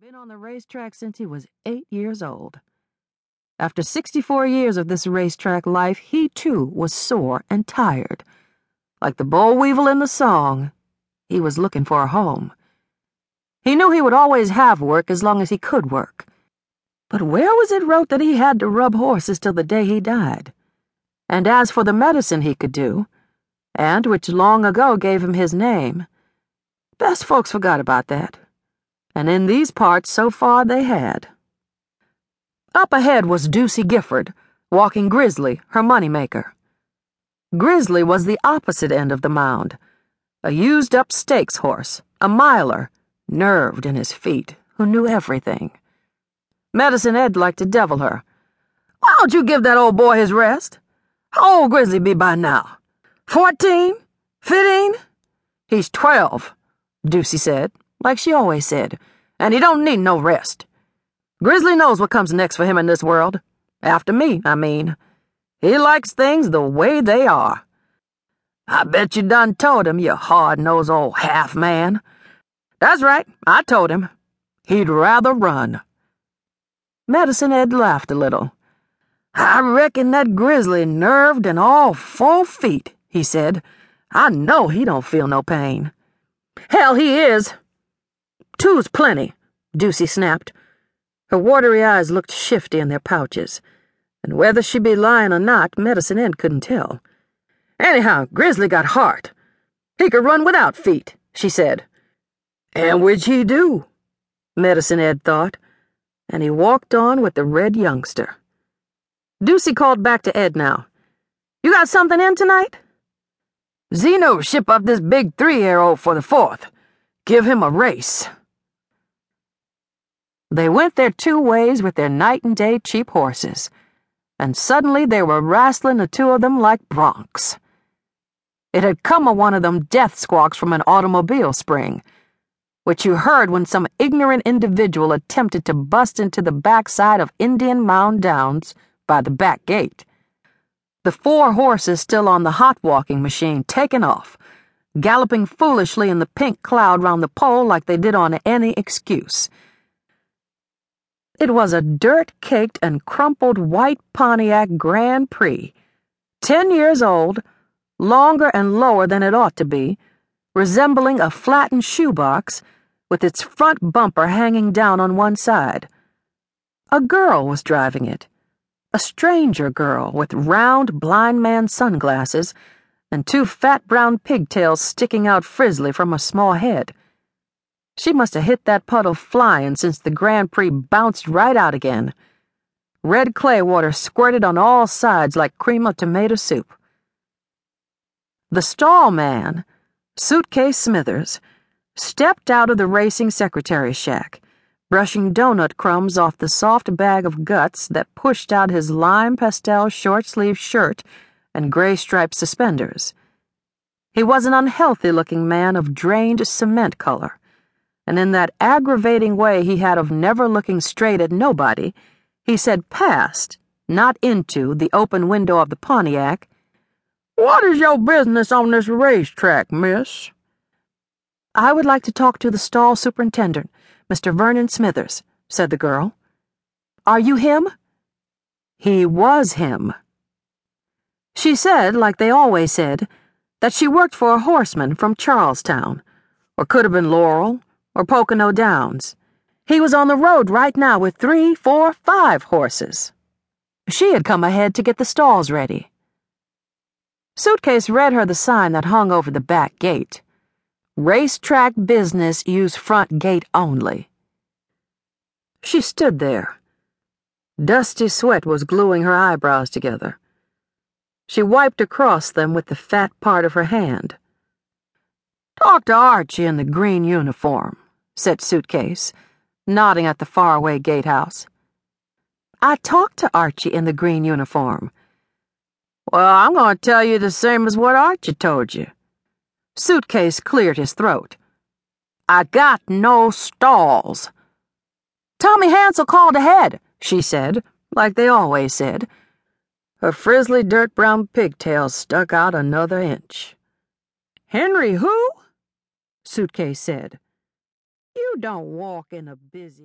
Been on the racetrack since he was eight years old. After 64 years of this racetrack life, he too was sore and tired. Like the boll weevil in the song, he was looking for a home. He knew he would always have work as long as he could work. But where was it wrote that he had to rub horses till the day he died? And as for the medicine he could do, and which long ago gave him his name, best folks forgot about that and in these parts so far they had. Up ahead was Deucey Gifford, walking Grizzly, her moneymaker. Grizzly was the opposite end of the mound, a used up stakes horse, a miler, nerved in his feet, who knew everything. Medicine Ed liked to devil her. Why don't you give that old boy his rest? How old Grizzly be by now? Fourteen? Fifteen? He's twelve, Deucey said like she always said, and he don't need no rest. Grizzly knows what comes next for him in this world. After me, I mean. He likes things the way they are. I bet you done told him, you hard-nosed old half-man. That's right, I told him. He'd rather run. Medicine Ed laughed a little. I reckon that grizzly nerved and all four feet, he said. I know he don't feel no pain. Hell, he is, Two's plenty, Deucey snapped. Her watery eyes looked shifty in their pouches, and whether she be lying or not, Medicine Ed couldn't tell. Anyhow, Grizzly got heart. He could run without feet, she said. And which he do, Medicine Ed thought, and he walked on with the red youngster. Deucey called back to Ed now. You got something in tonight? Zeno ship up this big three-year-old for the fourth. Give him a race. They went their two ways with their night and day cheap horses, and suddenly they were wrastling the two of them like broncs. It had come of one of them death squawks from an automobile spring, which you heard when some ignorant individual attempted to bust into the backside of Indian Mound Downs by the back gate. The four horses still on the hot walking machine taken off, galloping foolishly in the pink cloud round the pole like they did on any excuse. It was a dirt caked and crumpled white Pontiac Grand Prix, ten years old, longer and lower than it ought to be, resembling a flattened shoebox, with its front bumper hanging down on one side. A girl was driving it, a stranger girl with round blind man sunglasses and two fat brown pigtails sticking out frizzly from a small head. She must have hit that puddle flying since the Grand Prix bounced right out again. Red clay water squirted on all sides like cream of tomato soup. The stall man, Suitcase Smithers, stepped out of the racing secretary's shack, brushing donut crumbs off the soft bag of guts that pushed out his lime pastel short sleeved shirt and gray striped suspenders. He was an unhealthy looking man of drained cement color and in that aggravating way he had of never looking straight at nobody, he said past, not into, the open window of the Pontiac, What is your business on this racetrack, miss? I would like to talk to the stall superintendent, Mr. Vernon Smithers, said the girl. Are you him? He was him. She said, like they always said, that she worked for a horseman from Charlestown, or could have been Laurel, or Pocono Downs. He was on the road right now with three, four, five horses. She had come ahead to get the stalls ready. Suitcase read her the sign that hung over the back gate. Racetrack business use front gate only. She stood there. Dusty sweat was gluing her eyebrows together. She wiped across them with the fat part of her hand. Talk to Archie in the green uniform, said Suitcase, nodding at the faraway gatehouse. I talked to Archie in the green uniform. Well, I'm going to tell you the same as what Archie told you. Suitcase cleared his throat. I got no stalls. Tommy Hansel called ahead, she said, like they always said. Her frizzly dirt brown pigtails stuck out another inch. Henry who? Suitcase said. You don't walk in a busy